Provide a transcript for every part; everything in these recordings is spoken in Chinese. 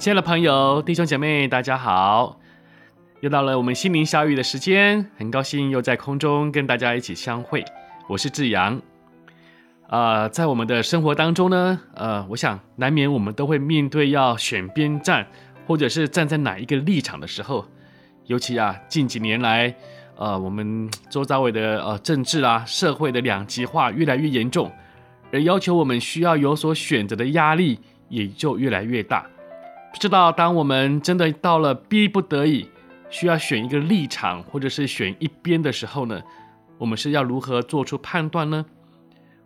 亲爱的朋友、弟兄姐妹，大家好。又到了我们心灵小语的时间，很高兴又在空中跟大家一起相会。我是志阳。啊、呃，在我们的生活当中呢，呃，我想难免我们都会面对要选边站，或者是站在哪一个立场的时候。尤其啊，近几年来，呃，我们周遭围的呃政治啊、社会的两极化越来越严重，而要求我们需要有所选择的压力也就越来越大。不知道当我们真的到了逼不得已，需要选一个立场，或者是选一边的时候呢，我们是要如何做出判断呢？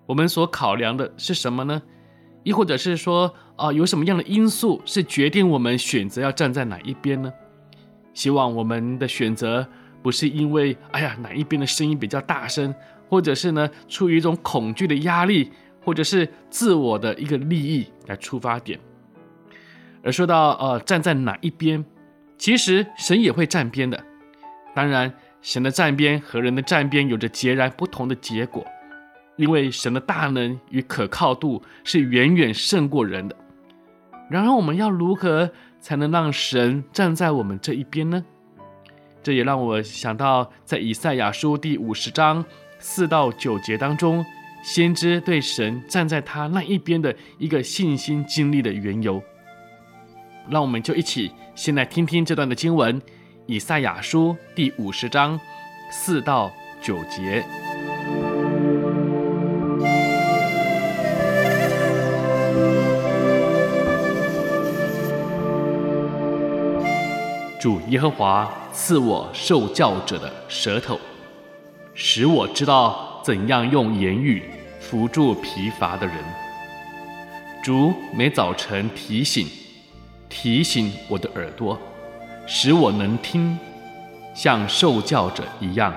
我们所考量的是什么呢？亦或者是说，啊、有什么样的因素是决定我们选择要站在哪一边呢？希望我们的选择不是因为，哎呀，哪一边的声音比较大声，或者是呢，出于一种恐惧的压力，或者是自我的一个利益来出发点。而说到，呃，站在哪一边？其实神也会站边的，当然，神的站边和人的站边有着截然不同的结果，因为神的大能与可靠度是远远胜过人的。然而，我们要如何才能让神站在我们这一边呢？这也让我想到，在以赛亚书第五十章四到九节当中，先知对神站在他那一边的一个信心经历的缘由。让我们就一起先来听听这段的经文，《以赛亚书》第五十章四到九节。主耶和华赐我受教者的舌头，使我知道怎样用言语扶助疲乏的人。主每早晨提醒。提醒我的耳朵，使我能听，像受教者一样。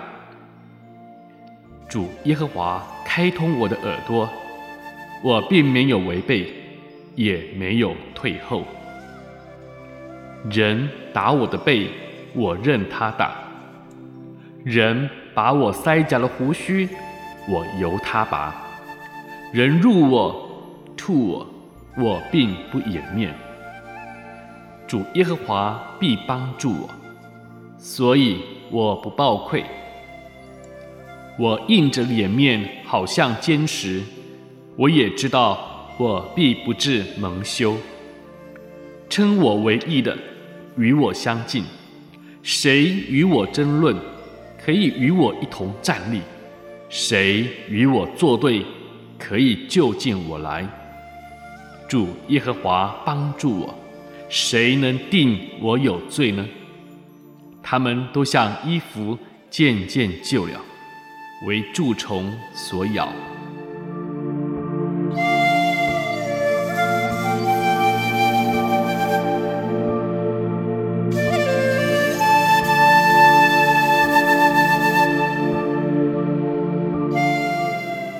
主耶和华开通我的耳朵，我并没有违背，也没有退后。人打我的背，我任他打；人把我腮颊的胡须，我由他拔；人辱我、吐我，我并不掩面。主耶和华必帮助我，所以我不抱愧。我硬着脸面，好像坚石，我也知道我必不致蒙羞。称我为义的，与我相近；谁与我争论，可以与我一同站立；谁与我作对，可以就近我来。主耶和华帮助我。谁能定我有罪呢？他们都像衣服渐渐旧了，为蛀虫所咬。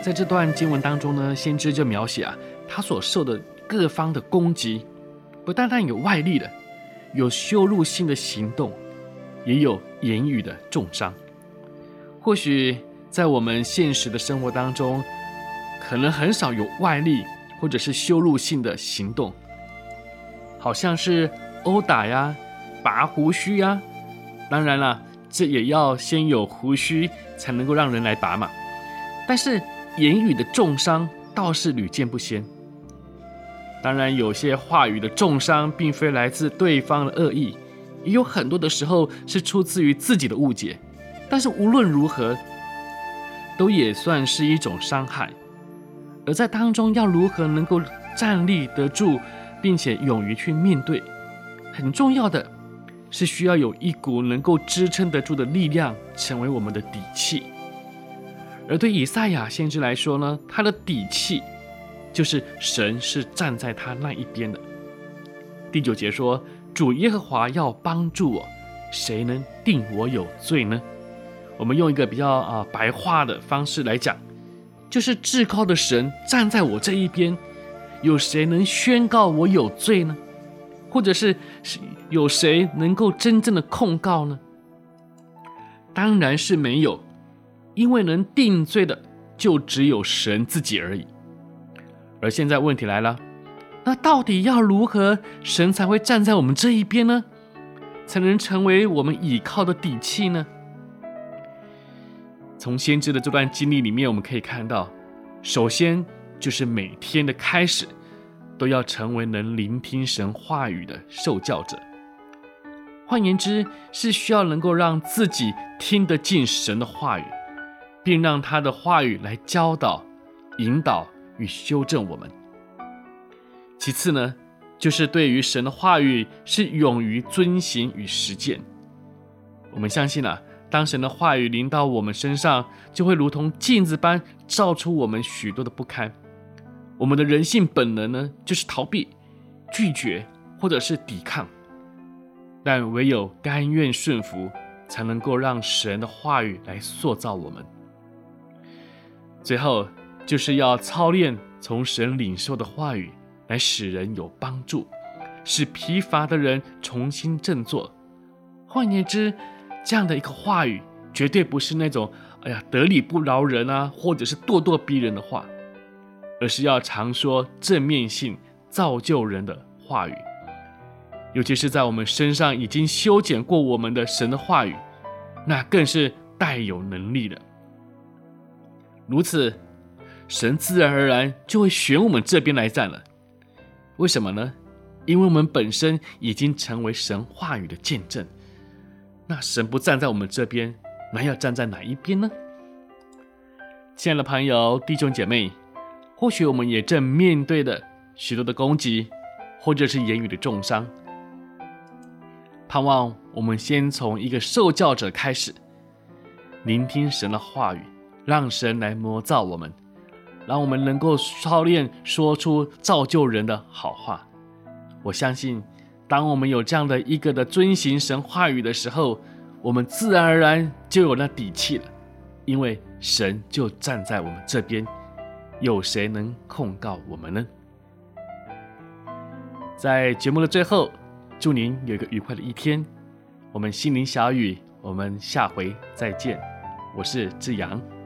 在这段经文当中呢，先知就描写啊，他所受的各方的攻击。不单单有外力的，有羞辱性的行动，也有言语的重伤。或许在我们现实的生活当中，可能很少有外力或者是羞辱性的行动，好像是殴打呀、拔胡须呀。当然了，这也要先有胡须才能够让人来拔嘛。但是言语的重伤倒是屡见不鲜。当然，有些话语的重伤，并非来自对方的恶意，也有很多的时候是出自于自己的误解。但是无论如何，都也算是一种伤害。而在当中，要如何能够站立得住，并且勇于去面对，很重要的是需要有一股能够支撑得住的力量，成为我们的底气。而对以赛亚先知来说呢，他的底气就是神是站在他那一边的。第九节说：“主耶和华要帮助我，谁能定我有罪呢？”我们用一个比较啊白话的方式来讲，就是至高的神站在我这一边，有谁能宣告我有罪呢？或者是有谁能够真正的控告呢？当然是没有，因为能定罪的就只有神自己而已。而现在问题来了，那到底要如何神才会站在我们这一边呢？才能成为我们倚靠的底气呢？从先知的这段经历里面，我们可以看到，首先就是每天的开始，都要成为能聆听神话语的受教者。换言之，是需要能够让自己听得进神的话语，并让他的话语来教导、引导与修正我们。其次呢，就是对于神的话语是勇于遵行与实践。我们相信啊。当神的话语临到我们身上，就会如同镜子般照出我们许多的不堪。我们的人性本能呢，就是逃避、拒绝或者是抵抗。但唯有甘愿顺服，才能够让神的话语来塑造我们。最后，就是要操练从神领受的话语，来使人有帮助，使疲乏的人重新振作。换言之，这样的一个话语，绝对不是那种“哎呀，得理不饶人啊”或者是咄咄逼人的话，而是要常说正面性、造就人的话语。尤其是在我们身上已经修剪过我们的神的话语，那更是带有能力的。如此，神自然而然就会选我们这边来站了。为什么呢？因为我们本身已经成为神话语的见证。那神不站在我们这边，那要站在哪一边呢？亲爱的朋友、弟兄姐妹，或许我们也正面对着许多的攻击，或者是言语的重伤。盼望我们先从一个受教者开始，聆听神的话语，让神来磨造我们，让我们能够操练说出造就人的好话。我相信。当我们有这样的一个的遵行神话语的时候，我们自然而然就有那底气了，因为神就站在我们这边，有谁能控告我们呢？在节目的最后，祝您有一个愉快的一天。我们心灵小语，我们下回再见。我是志阳。